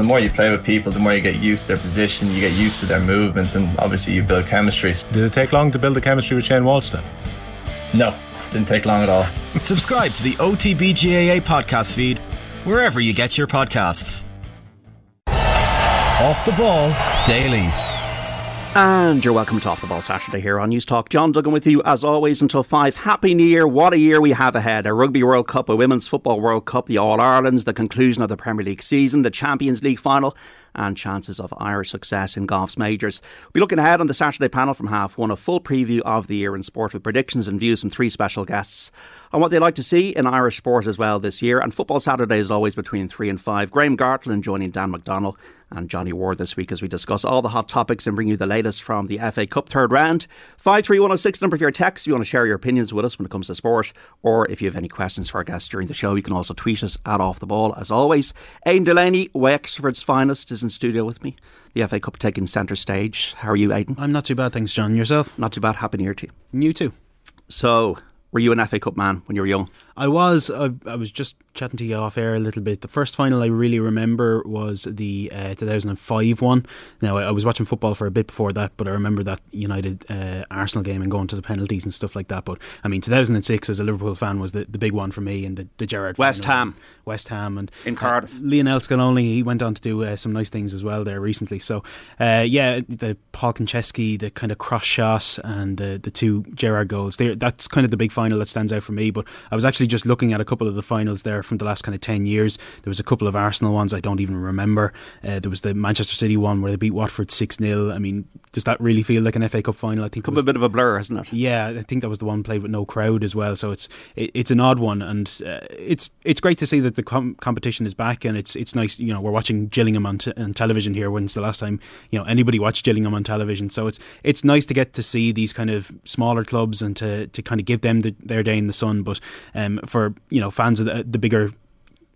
the more you play with people, the more you get used to their position, you get used to their movements, and obviously you build chemistry. Did it take long to build the chemistry with Shane Walsh then? No, didn't take long at all. Subscribe to the OTBGAA podcast feed wherever you get your podcasts. Off the ball daily. And you're welcome to Off the Ball Saturday here on News Talk. John Duggan with you as always until 5. Happy New Year. What a year we have ahead. A Rugby World Cup, a Women's Football World Cup, the All Irelands, the conclusion of the Premier League season, the Champions League final, and chances of Irish success in golf's majors. We'll be looking ahead on the Saturday panel from half one, a full preview of the year in sport with predictions and views from three special guests on what they'd like to see in Irish sport as well this year. And Football Saturday is always between three and five. Graham Gartland joining Dan McDonnell and Johnny Ward this week as we discuss all the hot topics and bring you the latest from the FA Cup third round. 53106 number for your text if you want to share your opinions with us when it comes to sport, or if you have any questions for our guests during the show, you can also tweet us at Off the Ball as always. Aidan Delaney, Wexford's finest, is in studio with me. The FA Cup taking centre stage. How are you, Aidan? I'm not too bad, thanks, John. Yourself? Not too bad. Happy New Year to you. You too. So, were you an FA Cup man when you were young? I was. I, I, was just chatting to you off air a little bit. The first final I really remember was the uh, 2005 one. Now, I, I, was watching football for a bit before that, but I remember that United uh, Arsenal game and going to the penalties and stuff like that. But I mean, 2006 as a Liverpool fan was the, the big one for me, and the, the Gerrard West. Ham, West Ham, and in Cardiff. Uh, Lionel Scaloni he went on to do uh, some nice things as well there recently. So, uh, yeah, the Paul Konchesky, the kind of cross shot, and the the two Gerrard goals. That's kind of the big final that stands out for me. But I was actually just looking at a couple of the finals there from the last kind of 10 years. There was a couple of Arsenal ones I don't even remember. Uh, there was the Manchester City one where they beat Watford 6 0. I mean, does that really feel like an FA Cup final? I think it was, a bit of a blur, isn't it? Yeah, I think that was the one played with no crowd as well. So it's it, it's an odd one, and uh, it's it's great to see that the com- competition is back, and it's it's nice. You know, we're watching Gillingham on, t- on television here. When's the last time you know anybody watched Gillingham on television? So it's it's nice to get to see these kind of smaller clubs and to, to kind of give them the, their day in the sun. But um, for you know fans of the, the bigger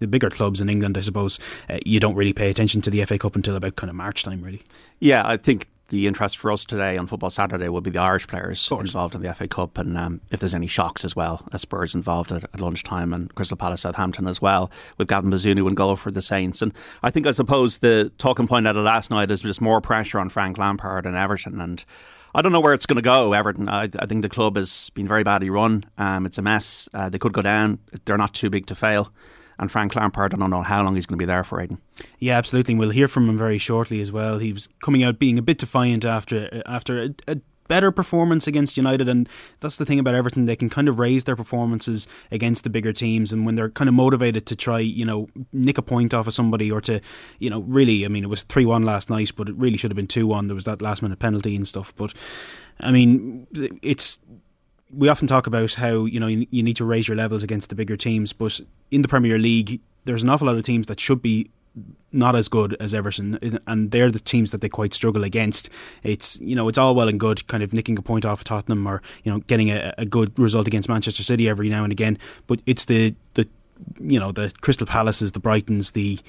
the bigger clubs in England, I suppose, uh, you don't really pay attention to the FA Cup until about kind of March time, really. Yeah, I think the interest for us today on Football Saturday will be the Irish players involved in the FA Cup, and um, if there's any shocks as well, as Spurs involved at, at, lunchtime, and Crystal Palace Southampton as well, with Gavin Bazunu and goal for the Saints. And I think, I suppose, the talking point out of last night is just more pressure on Frank Lampard and Everton, and I don't know where it's going to go, Everton. I, I, think the club has been very badly run. Um, it's a mess. Uh, they could go down. They're not too big to fail. And Frank Lampard, I don't know how long he's going to be there for, Aidan. Yeah, absolutely. And we'll hear from him very shortly as well. He was coming out being a bit defiant after after a, a better performance against United, and that's the thing about Everton. They can kind of raise their performances against the bigger teams, and when they're kind of motivated to try, you know, nick a point off of somebody or to, you know, really, I mean, it was three one last night, but it really should have been two one. There was that last minute penalty and stuff, but I mean, it's we often talk about how you know you, you need to raise your levels against the bigger teams, but in the Premier League, there's an awful lot of teams that should be not as good as Everton, and they're the teams that they quite struggle against. It's you know it's all well and good, kind of nicking a point off Tottenham or you know getting a, a good result against Manchester City every now and again, but it's the the you know the Crystal Palaces, the Brightons, the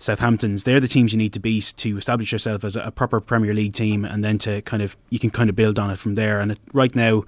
Southamptons, they're the teams you need to beat to establish yourself as a proper Premier League team, and then to kind of you can kind of build on it from there. And it, right now,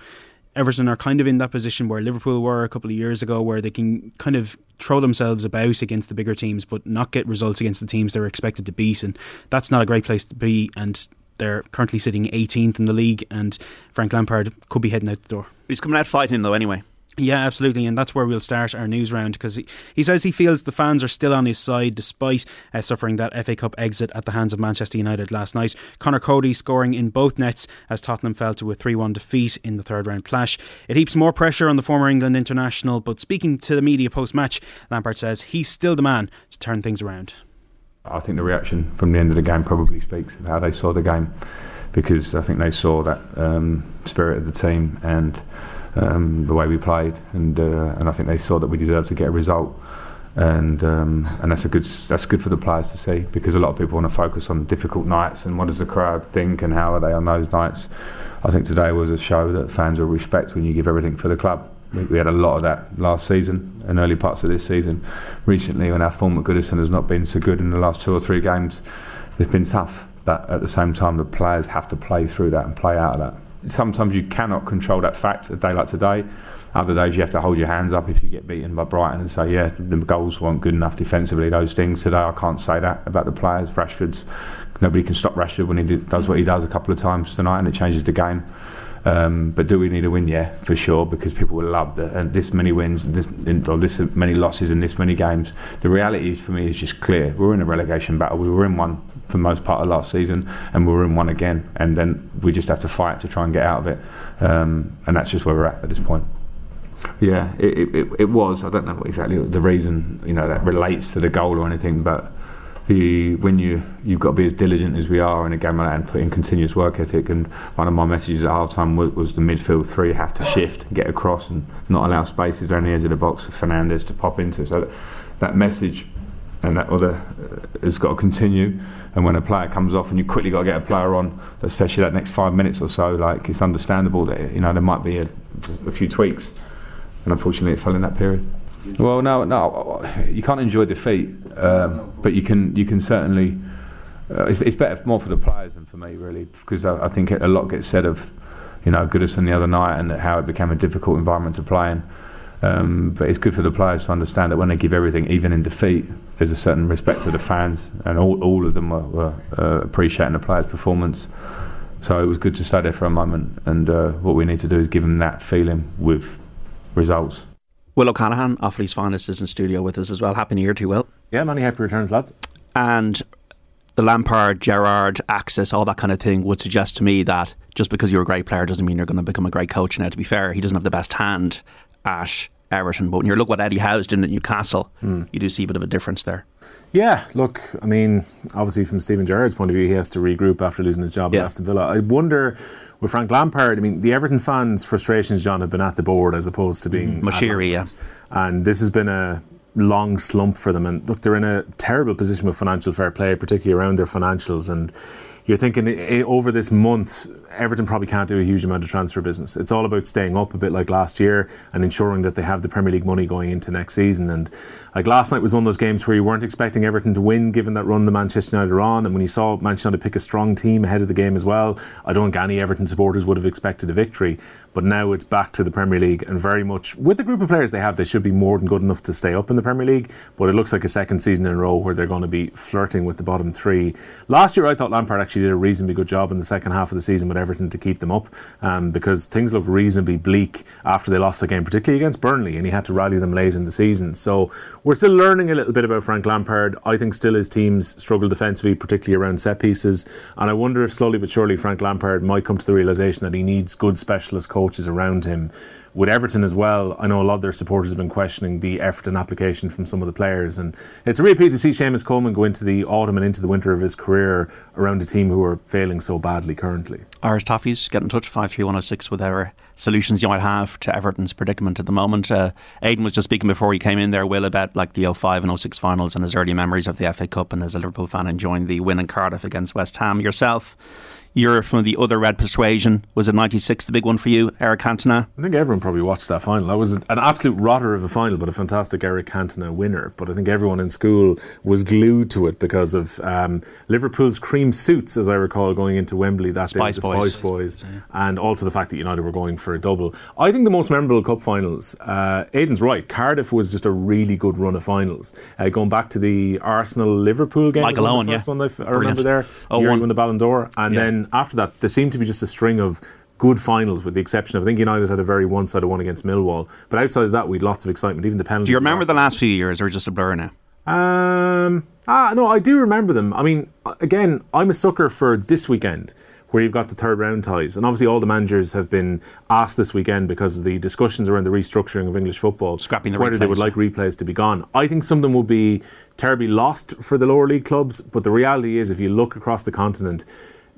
Everton are kind of in that position where Liverpool were a couple of years ago, where they can kind of throw themselves about against the bigger teams, but not get results against the teams they're expected to beat, and that's not a great place to be. And they're currently sitting 18th in the league, and Frank Lampard could be heading out the door. He's coming out fighting though, anyway. Yeah, absolutely, and that's where we'll start our news round because he, he says he feels the fans are still on his side despite uh, suffering that FA Cup exit at the hands of Manchester United last night. Conor Coady scoring in both nets as Tottenham fell to a 3 1 defeat in the third round clash. It heaps more pressure on the former England international, but speaking to the media post match, Lampard says he's still the man to turn things around. I think the reaction from the end of the game probably speaks of how they saw the game because I think they saw that um, spirit of the team and um, the way we played, and uh, and I think they saw that we deserved to get a result, and um, and that's a good that's good for the players to see because a lot of people want to focus on difficult nights and what does the crowd think and how are they on those nights. I think today was a show that fans will respect when you give everything for the club. We, we had a lot of that last season and early parts of this season. Recently, when our form at Goodison has not been so good in the last two or three games, it's been tough. But at the same time, the players have to play through that and play out of that sometimes you cannot control that fact a day like today. Other days you have to hold your hands up if you get beaten by Brighton and say, yeah, the goals weren't good enough defensively. Those things today, I can't say that about the players. Rashford's nobody can stop Rashford when he does what he does a couple of times tonight, and it changes the game. Um, but do we need a win? Yeah, for sure, because people will love that. And this many wins, this or this many losses in this many games. The reality is, for me, is just clear. We're in a relegation battle. We were in one for most part of last season, and we we're in one again. And then we just have to fight to try and get out of it. Um, and that's just where we're at at this point. Yeah, it, it, it was. I don't know exactly the reason you know that relates to the goal or anything, but the when you you've got to be as diligent as we are in a game like that and put in continuous work ethic. And one of my messages at half time was, was the midfield three have to shift, get across, and not allow spaces around the edge of the box for Fernandes to pop into. So that, that message and that other has got to continue. And when a player comes off, and you quickly got to get a player on, especially that next five minutes or so, like it's understandable that you know there might be a, a few tweaks, and unfortunately it fell in that period. Well, no, no, you can't enjoy defeat, um, but you can you can certainly. Uh, it's, it's, better more for the players than for me, really, because I, I, think a lot gets said of, you know, Goodison the other night and how it became a difficult environment to play in. Um, but it's good for the players to understand that when they give everything, even in defeat, there's a certain respect to the fans, and all, all of them were, were uh, appreciating the players' performance. So it was good to stay there for a moment, and uh, what we need to do is give them that feeling with results. Will O'Callaghan, Offaly's finest, is in studio with us as well. Happy New Year to you, Will. Yeah, many happy returns, lads. And the Lampard, Gerrard axis, all that kind of thing would suggest to me that just because you're a great player doesn't mean you're going to become a great coach. Now, to be fair, he doesn't have the best hand at Everton, but when you look what Eddie Howe's doing at Newcastle, mm. you do see a bit of a difference there. Yeah, look, I mean, obviously from Steven Gerrard's point of view, he has to regroup after losing his job yeah. at Aston Villa. I wonder with Frank Lampard, I mean, the Everton fans' frustrations, John, have been at the board as opposed to being mm, Moshiri, yeah. And this has been a long slump for them. And look, they're in a terrible position with financial fair play, particularly around their financials. And you're thinking over this month, Everton probably can't do a huge amount of transfer business. It's all about staying up a bit like last year and ensuring that they have the Premier League money going into next season. And like last night was one of those games where you weren't expecting Everton to win, given that run the Manchester United are on. And when you saw Manchester United pick a strong team ahead of the game as well, I don't think any Everton supporters would have expected a victory. But now it's back to the Premier League, and very much with the group of players they have, they should be more than good enough to stay up in the Premier League. But it looks like a second season in a row where they're going to be flirting with the bottom three. Last year, I thought Lampard actually did a reasonably good job in the second half of the season with Everton to keep them up, um, because things looked reasonably bleak after they lost the game, particularly against Burnley, and he had to rally them late in the season. So we're still learning a little bit about Frank Lampard. I think still his teams struggle defensively, particularly around set pieces, and I wonder if slowly but surely Frank Lampard might come to the realization that he needs good specialist coaches around him with Everton as well, I know a lot of their supporters have been questioning the effort and application from some of the players. And it's a real pity to see Seamus Coleman go into the autumn and into the winter of his career around a team who are failing so badly currently. Irish Toffees, get in touch 53106 with our solutions you might have to Everton's predicament at the moment. Uh, Aidan was just speaking before he came in there, Will, about like the 05 and 06 finals and his early memories of the FA Cup and as a Liverpool fan enjoying the win in Cardiff against West Ham. Yourself, you're from the other red persuasion. Was it 96 the big one for you, Eric Cantona? I think everyone probably watched that final. That was an absolute rotter of a final, but a fantastic Eric Cantona winner. But I think everyone in school was glued to it because of um, Liverpool's cream suits, as I recall, going into Wembley that Spice day. The Boys. Spice Boys. And also the fact that United were going for a double. I think the most memorable cup finals, uh, Aidan's right, Cardiff was just a really good run of finals. Uh, going back to the Arsenal Liverpool game. Michael Owen, yeah. one I, f- I remember there. Oh, one. won the Ballon d'Or. And yeah. then after that, there seemed to be just a string of good finals, with the exception of I think United had a very one-sided one against Millwall. But outside of that, we had lots of excitement. Even the penalties. Do you remember the last few years, or just a blur now? Um, ah, no, I do remember them. I mean, again, I'm a sucker for this weekend where you've got the third round ties. And obviously, all the managers have been asked this weekend because of the discussions around the restructuring of English football, scrapping the whether replays. they would like replays to be gone. I think some of them will be terribly lost for the lower league clubs. But the reality is, if you look across the continent,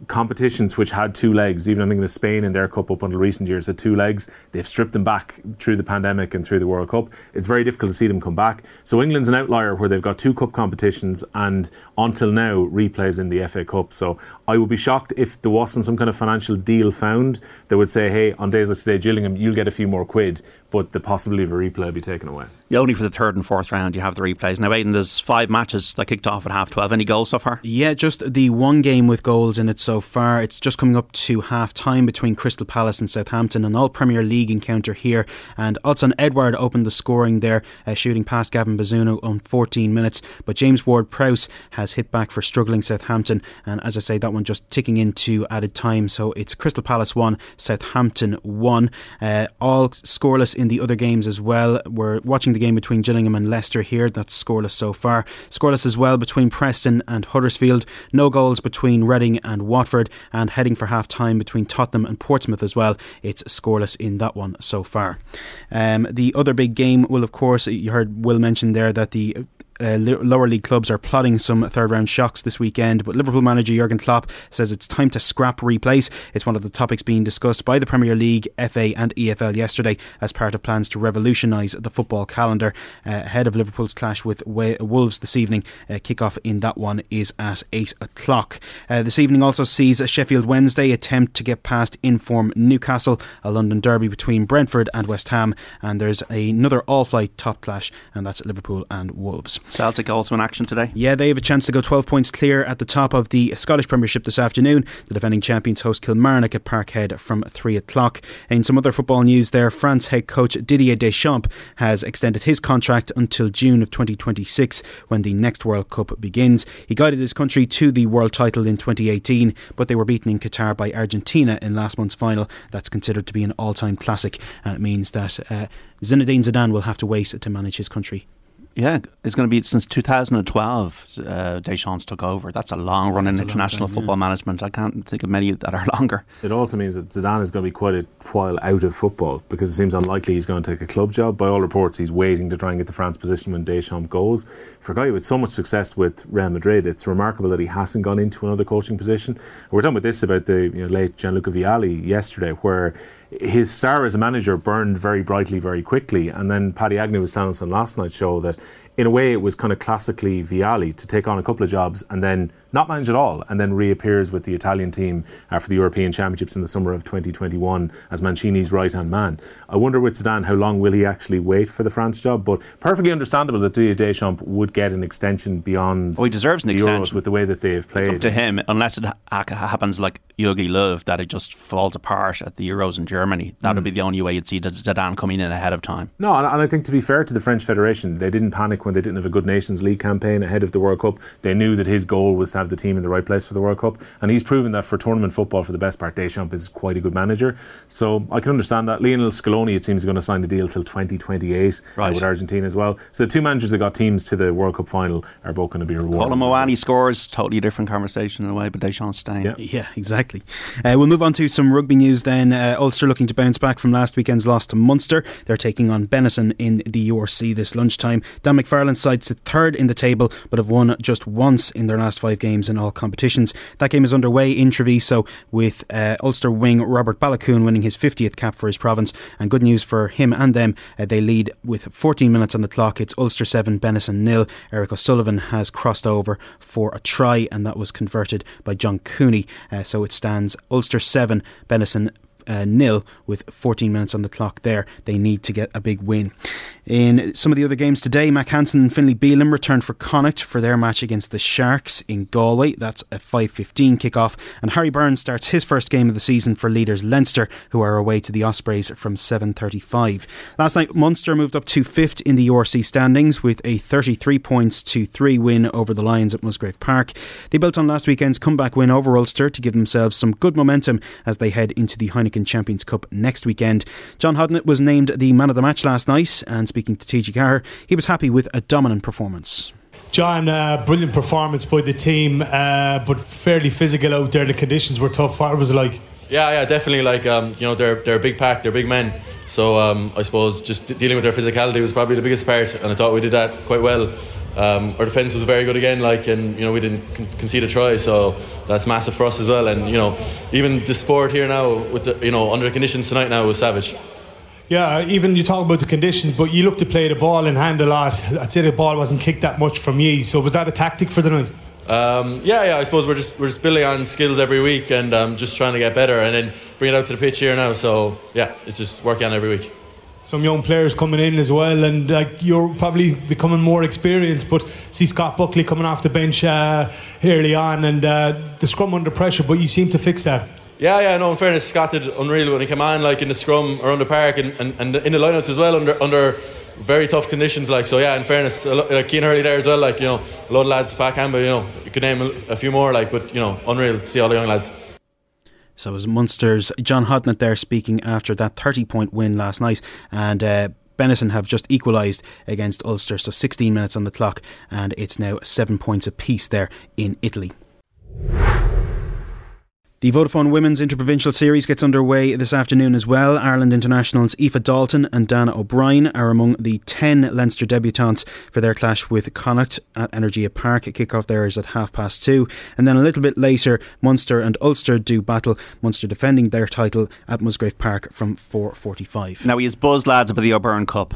competitions which had two legs, even I think in Spain in their cup up until recent years had two legs. They've stripped them back through the pandemic and through the World Cup. It's very difficult to see them come back. So England's an outlier where they've got two cup competitions and until now replays in the FA Cup. So I would be shocked if there wasn't some kind of financial deal found that would say, hey, on days like today, Gillingham, you'll get a few more quid but the possibility of a replay will be taken away. Yeah, only for the third and fourth round you have the replays. Now, Aidan, there's five matches that kicked off at half 12. Any goals so far? Yeah, just the one game with goals in it so far. It's just coming up to half time between Crystal Palace and Southampton, an all Premier League encounter here. And Odsonne Edouard opened the scoring there, uh, shooting past Gavin Bazunu on 14 minutes. But James Ward Prowse has hit back for struggling Southampton. And as I say, that one just ticking into added time. So it's Crystal Palace 1, Southampton 1. Uh, all scoreless in the other games as well. We're watching the game between Gillingham and Leicester here. That's scoreless so far. Scoreless as well between Preston and Huddersfield. No goals between Reading and Watford. And heading for half time between Tottenham and Portsmouth as well. It's scoreless in that one so far. Um, the other big game will, of course, you heard Will mention there that the uh, lower league clubs are plotting some third round shocks this weekend, but Liverpool manager Jurgen Klopp says it's time to scrap replays. It's one of the topics being discussed by the Premier League, FA, and EFL yesterday as part of plans to revolutionise the football calendar uh, ahead of Liverpool's clash with Wolves this evening. Uh, Kick-off in that one is at 8 o'clock. Uh, this evening also sees a Sheffield Wednesday attempt to get past inform Newcastle, a London derby between Brentford and West Ham, and there's another all flight top clash, and that's Liverpool and Wolves. Celtic also in action today. Yeah, they have a chance to go 12 points clear at the top of the Scottish Premiership this afternoon. The defending champions host Kilmarnock at Parkhead from 3 o'clock. In some other football news there, France head coach Didier Deschamps has extended his contract until June of 2026 when the next World Cup begins. He guided his country to the world title in 2018, but they were beaten in Qatar by Argentina in last month's final. That's considered to be an all time classic, and it means that uh, Zinedine Zidane will have to wait to manage his country yeah, it's going to be since 2012. Uh, Deschamps took over. That's a long run in international time, football yeah. management. I can't think of many that are longer. It also means that Zidane is going to be quite a while out of football because it seems unlikely he's going to take a club job. By all reports, he's waiting to try and get the France position when Deschamps goes. For a guy with so much success with Real Madrid, it's remarkable that he hasn't gone into another coaching position. We're talking about this about the you know, late Gianluca Vialli yesterday, where his star as a manager burned very brightly very quickly. And then Paddy Agnew was telling us on last night's show that in a way it was kind of classically Vialli to take on a couple of jobs and then not manage at all, and then reappears with the Italian team uh, for the European Championships in the summer of 2021 as Mancini's right hand man. I wonder with Zidane how long will he actually wait for the France job? But perfectly understandable that Didier Deschamps would get an extension beyond. Oh, he deserves an extension with the way that they have played. It's up to him, unless it ha- happens like Jogi Löw, that it just falls apart at the Euros in Germany. That would mm. be the only way you'd see Zidane coming in ahead of time. No, and, and I think to be fair to the French Federation, they didn't panic when they didn't have a good Nations League campaign ahead of the World Cup. They knew that his goal was to have the team in the right place for the World Cup, and he's proven that for tournament football, for the best part, Deschamps is quite a good manager. So I can understand that. Lionel Scaloni, it seems, is going to sign the deal till 2028 uh, right. uh, with Argentina as well. So the two managers that got teams to the World Cup final are both going to be rewarded. Colm Ioane scores, totally different conversation in a way, but Deschamps staying. Yeah, yeah exactly. Uh, we'll move on to some rugby news then. Uh, Ulster looking to bounce back from last weekend's loss to Munster. They're taking on Benetton in the URC this lunchtime. Dan McFarland's sides sit third in the table, but have won just once in their last five games in all competitions. That game is underway in Treviso with uh, Ulster wing Robert Baloucoune winning his 50th cap for his province. And good news for him and them, uh, they lead with 14 minutes on the clock. It's Ulster 7, Benetton nil. Eric O'Sullivan has crossed over for a try, and that was converted by John Cooney. Uh, so it stands Ulster 7, Benetton uh, nil with 14 minutes on the clock there. They need to get a big win. In some of the other games today, Mack Hansen and Finlay Bealham returned for Connacht for their match against the Sharks in Galway. That's a 5.15 kickoff. And Harry Byrne starts his first game of the season for leaders Leinster, who are away to the Ospreys from 7.35. Last night, Munster moved up to fifth in the URC standings with a 33 points to 3 win over the Lions at Musgrave Park. They built on last weekend's comeback win over Ulster to give themselves some good momentum as they head into the Heineken Champions Cup next weekend. John Hodnett was named the man of the match last night and speaking to TG Ceathair, he was happy with a dominant performance. John, uh, brilliant performance by the team, uh, but fairly physical out there. The conditions were tough. What was it like? Yeah, yeah, definitely. Like um, you know, they're they're a big pack, they're big men. So um, I suppose just dealing with their physicality was probably the biggest part, and I thought we did that quite well. Um, our defence was very good again, like, and you know we didn't con- concede a try, so that's massive for us as well. And you know, even the sport here now, with the you know under the conditions tonight now was savage. Yeah, even you talk about the conditions, but you look to play the ball in hand a lot. I'd say the ball wasn't kicked that much from you. So was that a tactic for the night? Um, yeah, yeah. I suppose we're just we're just building on skills every week and um, just trying to get better, and then bring it out to the pitch here now. So yeah, it's just working on every week. some young players coming in as well, and like you're probably becoming more experienced. But see Scott Buckley coming off the bench uh, early on, and uh, the scrum under pressure, but you seem to fix that. Yeah, yeah, no, in fairness, Scott did unreal when he came on, like in the scrum around the park and, and, and in the lineouts as well, under under very tough conditions. Like, so yeah, in fairness, like Keane Hurley there as well, like, you know, a lot of lads, Pat Campbell, you know, you could name a few more, like, but, you know, unreal to see all the young lads. So it was Munster's John Hodnett there speaking after that 30 point win last night. And uh, have just equalised against Ulster. So 16 minutes on the clock, and it's now seven points apiece there in Italy. The Vodafone Women's Interprovincial Series gets underway this afternoon as well. Ireland internationals Aoife Dalton and Dannah O'Brien are among the 10 Leinster debutantes for their clash with Connacht at Energia Park. Kick-off there is at half past two. And then a little bit later, Munster and Ulster do battle. Munster defending their title at Musgrave Park from 4.45. Now he is buzzed, lads, about the O'Byrne Cup.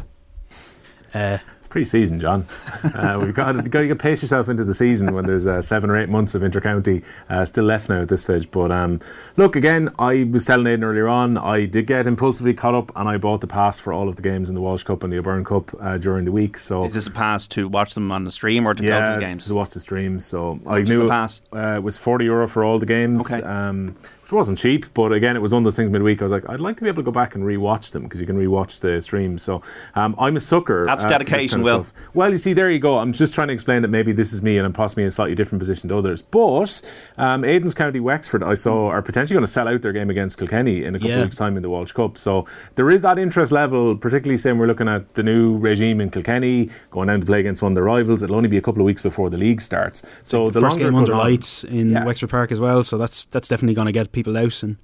Uh, pre-season, John. Uh, we've got, got to pace yourself into the season when there's uh, seven or eight months of intercounty uh, still left now at this stage. But um, look, again, I was telling Aidan earlier on, I did get impulsively caught up, and I bought the pass for all of the games in the Walsh Cup and the O'Byrne Cup uh, during the week. So is this a pass to watch them on the stream or to yeah, go to the games? to watch the streams. So I knew the pass uh, it was forty euro for all the games. Okay. Um, which wasn't cheap, but again, it was one of those things midweek. I was like, I'd like to be able to go back and rewatch them because you can rewatch the streams. So um, I'm a sucker. That's uh, dedication, kind of Will. Well, you see, there you go. I'm just trying to explain that maybe this is me and I'm possibly in a slightly different position to others. But um, Aidan's County Wexford, I saw, are potentially going to sell out their game against Kilkenny in a couple yeah. of weeks' time in the Walsh Cup. So there is that interest level, particularly saying we're looking at the new regime in Kilkenny, going down to play against one of their rivals. It'll only be a couple of weeks before the league starts. So the, the first game under on, lights in yeah. Wexford Park as well. So that's that's definitely going to get people out and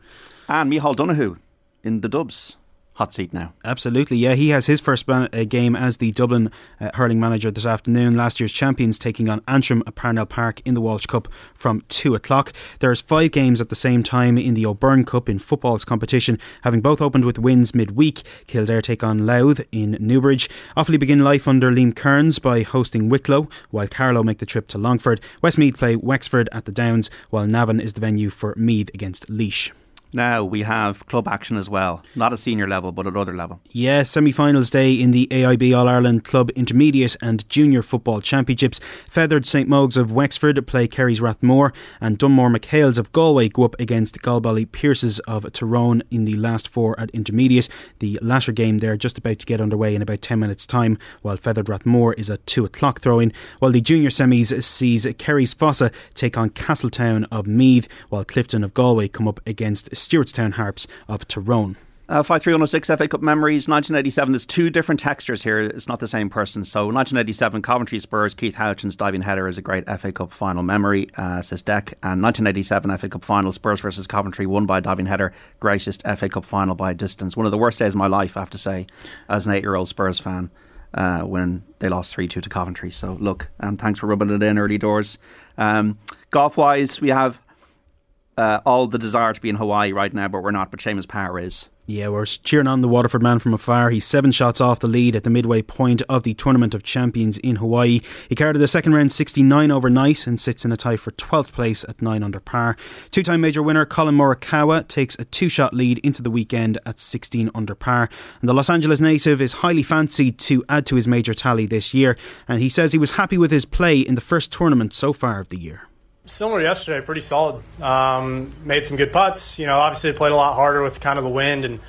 and Micheál Donoghue in the Dubs hot seat now. Absolutely, yeah. He has his first uh, game as the Dublin uh, hurling manager this afternoon. Last year's champions taking on Antrim at Parnell Park in the Walsh Cup from 2 o'clock. There's five games at the same time in the O'Byrne Cup in football's competition, having both opened with wins midweek. Kildare take on Louth in Newbridge. Offaly begin life under Liam Kearns by hosting Wicklow, while Carlow make the trip to Longford. Westmeath play Wexford at the Downs, while Navan is the venue for Meath against Laois. Now we have club action as well, not at senior level, but at other level. Yeah, semi-finals day in the AIB All Ireland Club Intermediate and Junior Football Championships. Fethard St Mogue's of Wexford play Kerry's Rathmore, and Dunmore McHales of Galway go up against Galbally Pierces of Tyrone in the last four at Intermediate. The latter game there just about to get underway in about ten minutes' time, while Fethard Rathmore is at two o'clock throwing. While the junior semis sees Kerry's Fossa take on Castletown of Meath, while Clifden of Galway come up against Stewartstown Harps of Tyrone. Uh, 53106 FA Cup memories 1987 there's two different textures here. It's not the same person. So 1987 Coventry Spurs Keith Houchen's diving header is a great FA Cup final memory uh, says Deck. And 1987 FA Cup final Spurs versus Coventry won by diving header greatest FA Cup final by distance. One of the worst days of my life I have to say as an 8 year old Spurs fan uh, when they lost 3 2 to Coventry. So look um, thanks for rubbing it in early doors. Um, golf wise we have uh, all the desire to be in Hawaii right now, but we're not. But Seamus Power is. Yeah, we're cheering on the Waterford man from afar. He's seven shots off the lead at the midway point of the Tournament of Champions in Hawaii. He carried the second round 69 overnight and sits in a tie for 12th place at 9 under par. Two time major winner Collin Morikawa takes a two shot lead into the weekend at 16 under par. And the Los Angeles native is highly fancied to add to his major tally this year. And he says he was happy with his play in the first tournament so far of the year similar yesterday, pretty solid. Um, made some good putts. You know, obviously played a lot harder with kind of the wind and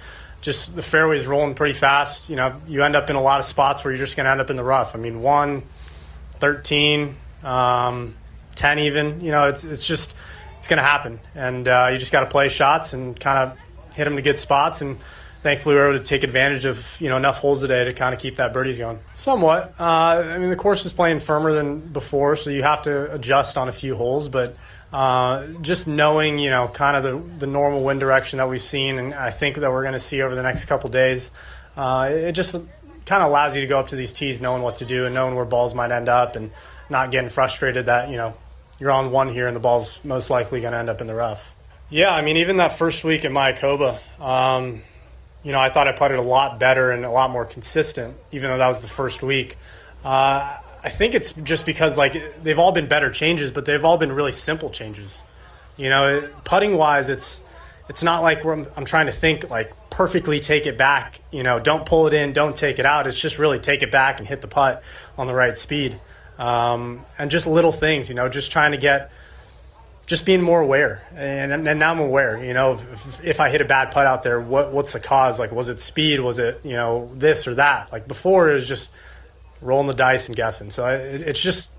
just the fairways rolling pretty fast. You know, you end up in a lot of spots where you're just going to end up in the rough. I mean, 1, 13, um, 10 even. You know, it's, it's just, it's going to happen. And uh, you just got to play shots and kind of hit them to good spots and – thankfully we were able to take advantage of you know enough holes today to kind of keep that birdies going. Somewhat. Uh, I mean, the course is playing firmer than before, so you have to adjust on a few holes. But uh, just knowing you know kind of the the normal wind direction that we've seen, and I think that we're going to see over the next couple days, uh, it just kind of allows you to go up to these tees knowing what to do and knowing where balls might end up, and not getting frustrated that you know you're on one here and the ball's most likely going to end up in the rough. Yeah, I mean, even that first week at Mayakoba. Um, you know, I thought I putted a lot better and a lot more consistent, even though that was the first week. Uh, I think it's just because like they've all been better changes, but they've all been really simple changes. You know, putting wise, it's it's not like I'm, I'm trying to think like perfectly take it back. You know, don't pull it in, don't take it out. It's just really take it back and hit the putt on the right speed. Um, and just little things, you know, just trying to get, just being more aware. And, and now I'm aware, you know, if, if I hit a bad putt out there, what, what's the cause? Like, was it speed? Was it, you know, this or that? Like before, it was just rolling the dice and guessing. So it, it's just,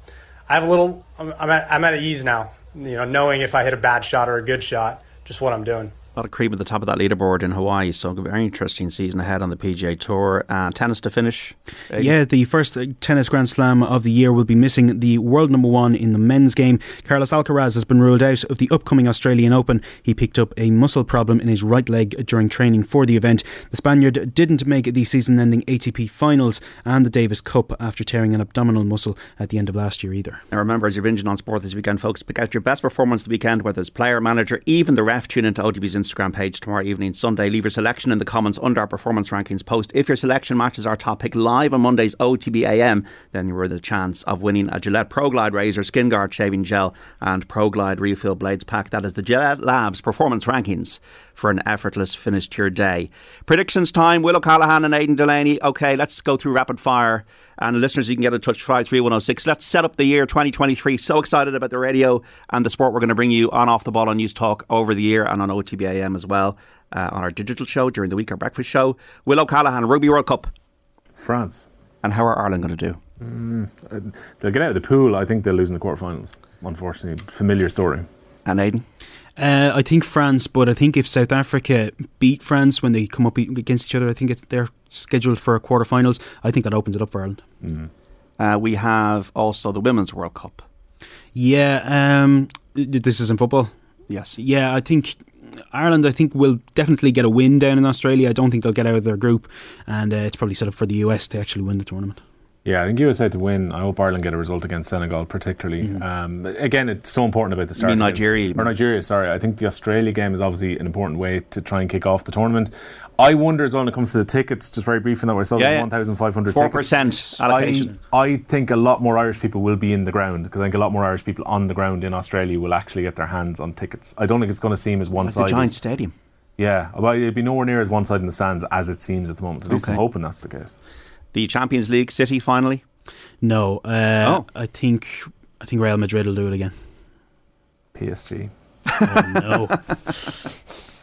I have a little, I'm, I'm, at, I'm at ease now, you know, knowing if I hit a bad shot or a good shot, just what I'm doing a lot of cream at the top of that leaderboard in Hawaii. So, a very interesting season ahead on the PGA Tour. Uh, tennis to finish. Yeah, the first tennis Grand Slam of the year will be missing the world number one in the men's game. Carlos Alcaraz has been ruled out of the upcoming Australian Open. He picked up a muscle problem in his right leg during training for the event. The Spaniard didn't make the season ending ATP finals and the Davis Cup after tearing an abdominal muscle at the end of last year either. Now, remember, as you're binging on sport this weekend, folks, pick out your best performance the weekend, whether it's player, manager, even the ref. Tune into OTB's Instagram page tomorrow evening, Sunday. Leave your selection in the comments under our performance rankings post. If your selection matches our top pick live on Monday's OTB AM, then you're the chance of winning a Gillette Pro Glide Razor Skin Guard Shaving Gel and Pro Glide Refill Blades pack. That is the Gillette Labs performance rankings for an effortless finish to your day. Predictions time Will O'Callaghan and Aidan Delaney. Okay, let's go through rapid fire. And listeners, you can get in touch 53106. Let's set up the year 2023. So excited about the radio and the sport we're going to bring you on Off the Ball on News Talk over the year and on OTBAM as well. Uh, on our digital show during the week, our breakfast show. Will O'Callaghan, Rugby World Cup. France. And how are Ireland going to do? Mm, they'll get out of the pool. I think they'll lose in the quarterfinals. Unfortunately, familiar story. And Aidan? Uh, I think France, but I think if South Africa beat France when they come up against each other, I think it's, they're scheduled for a quarterfinals. I think that opens it up for Ireland. Mm. Uh, we have also the Women's World Cup. Yeah, um, this is in football. Yes. Yeah, I think Ireland, I think, will definitely get a win down in Australia. I don't think they'll get out of their group, and uh, it's probably set up for the US to actually win the tournament. Yeah, I think USA to win. I hope Ireland get a result against Senegal, particularly. Mm-hmm. Um, again, it's so important about the start. You mean Nigeria? Or Nigeria, sorry. I think the Australia game is obviously an important way to try and kick off the tournament. I wonder as well when it comes to the tickets, just very brief briefly, that we're selling yeah, yeah. 1,500 4% allocation. I, I, think a lot more Irish people will be in the ground because I think a lot more Irish people on the ground in Australia will actually get their hands on tickets. I don't think it's going to seem as one sided. Like giant stadium. Yeah, well, it'd be nowhere near as one sided in the sands as it seems at the moment. At least okay. I'm hoping that's the case. The Champions League City finally? No. Uh, oh. I think I think Real Madrid will do it again. PSG. Oh, no.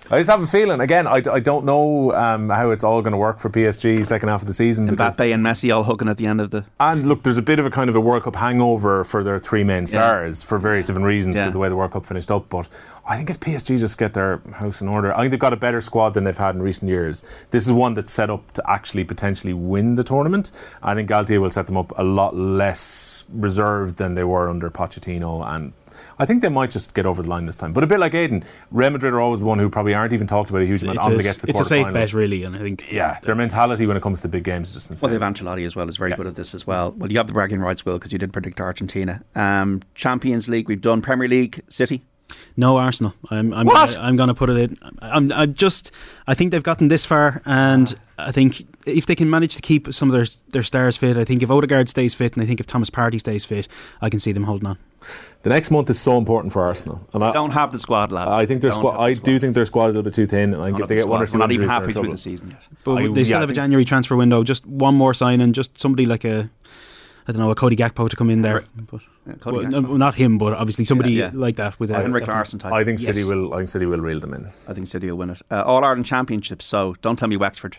I just have a feeling. Again, I, I don't know um, how it's all going to work for PSG second half of the season. Mbappe and Messi all hooking at the end of the. And look, there's a bit of a kind of a World Cup hangover for their three main stars yeah. for various different reasons because yeah. the way the World Cup finished up. But I think if PSG just get their house in order, I think they've got a better squad than they've had in recent years. This is one that's set up to actually potentially win the tournament. I think Galtier will set them up a lot less reserved than they were under Pochettino and I think they might just get over the line this time. But a bit like Aidan, Real Madrid are always the one who probably aren't even talked about a huge amount it's on a, to get to the It's a safe bet, really, and I think yeah, their mentality when it comes to big games is just insane. Well, they have Ancelotti as well is very yeah. good at this as well. Well, you have the bragging rights, Will, because you did predict Argentina. Um, Champions League, we've done Premier League, City. No Arsenal. I'm I'm what? I'm going to put it in. I'm I'm just I think they've gotten this far and I think if they can manage to keep some of their their stars fit, I think if Odegaard stays fit and I think if Thomas Partey stays fit, I can see them holding on. The next month is so important for Arsenal. And I don't have the squad, lads. I think their squad. I do think their squad is a little bit too thin. And I think they get one or two. We're not even halfway through the season yet. But I, they still yeah, have a January transfer window. Just one more sign and Just somebody like a I don't know, a Cody Gakpo to come in there. But, yeah, well, no, not him, but obviously somebody yeah, yeah. like that with a Henrik Larsson type. I think City yes. will. I think City will reel them in. I think City will win it. Uh, All Ireland Championships. So don't tell me Wexford.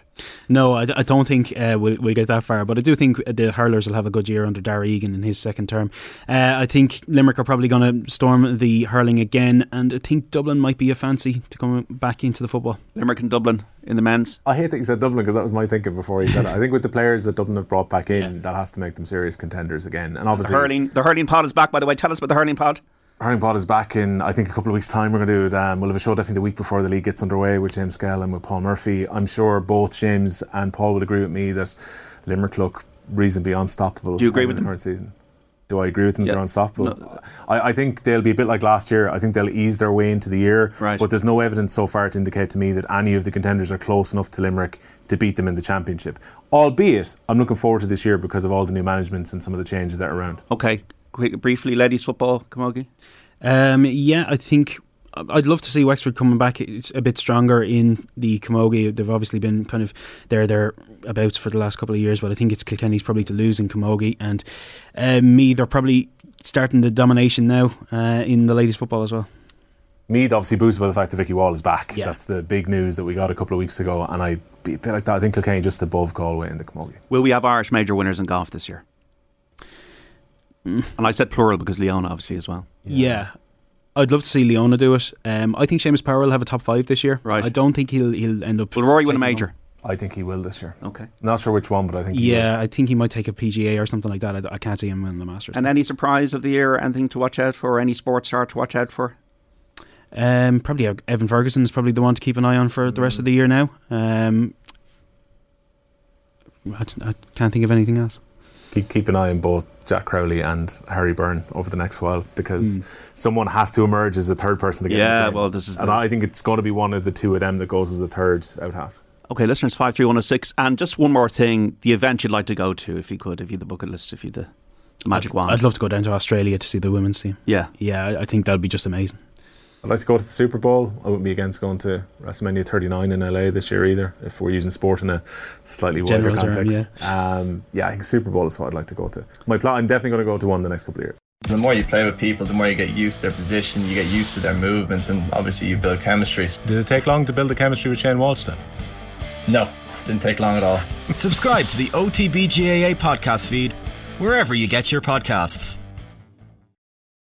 No, I, I don't think uh, we'll, we'll get that far. But I do think the hurlers will have a good year under Darragh Egan in his second term. Uh, I think Limerick are probably going to storm the hurling again, and I think Dublin might be a fancy to come back into the football. Limerick and Dublin in the men's. I hate that you said Dublin because that was my thinking before you said it. I think with the players that Dublin have brought back in, that has to make them serious contenders again. And obviously, the hurling, the hurling pod is back. By the way, tell us about the hurling pod. Hurling Pod is back in, I think, a couple of weeks' time. We're going to do it. Um, we'll have a show definitely the week before the league gets underway with James Skehill and with Paul Murphy. I'm sure both James and Paul would agree with me that Limerick look reasonably unstoppable. Do you agree with the current season? Do I agree with them? They're unstoppable. No. I, I, think they'll be a bit like last year. I think they'll ease their way into the year. Right. But there's no evidence so far to indicate to me that any of the contenders are close enough to Limerick to beat them in the championship. Albeit, I'm looking forward to this year because of all the new managements and some of the changes that are around. Okay, quick, briefly, ladies football, Camogie. Um, yeah, I think I'd love to see Wexford coming back it's a bit stronger in the Camogie. They've obviously been kind of there thereabouts for the last couple of years, but I think it's Kilkenny's probably to lose in Camogie, and uh, me they're probably starting the domination now uh, in the ladies' football as well. Meath obviously boosted by the fact that Vicky Wall is back. Yeah. That's the big news that we got a couple of weeks ago, and I be a bit like that. I think Kilkenny just above Galway in the Camogie. Will we have Irish major winners in golf this year? Mm. And I said plural because Leona obviously as well. Yeah. I'd love to see Leona do it. Um, I think Seamus Power will have a top five this year. Right. I don't think he'll he'll end up. Will Rory win a major? home. I think he will this year. Okay. Not sure which one, but I think he Yeah, I think he might take a PGA or something like that. I, I can't see him winning the Masters. And any surprise of the year? Anything to watch out for? Any sports star to watch out for? Um, probably Evan Ferguson is probably the one to keep an eye on for the rest of the year now. Um, I, I can't think of anything else. keep, keep an eye on both Jack Crowley and Harry Byrne over the next while because hmm. someone has to emerge as the third person to get in the Yeah, game. well, this is and the- I think it's going to be one of the two of them that goes as the third out half. Okay, listeners, five three one zero six. And just one more thing: the event you'd like to go to, if you could, if you had the bucket list, if you had the magic I'd, wand. I'd love to go down to Australia to see the women's team. Yeah, Yeah, I- I think that'd be just amazing. I'd like to go to the Super Bowl. I wouldn't be against going to WrestleMania 39 in LA this year either, if we're using sport in a slightly wider General term, context. Um, yeah, I think Super Bowl is what I'd like to go to. My plan, I'm definitely going to go to one in the next couple of years. The more you play with people, the more you get used to their position, you get used to their movements, and obviously you build chemistry. Did it take long to build the chemistry with Shane Walsh then? No, didn't take long at all. Subscribe to the OTBGAA podcast feed wherever you get your podcasts.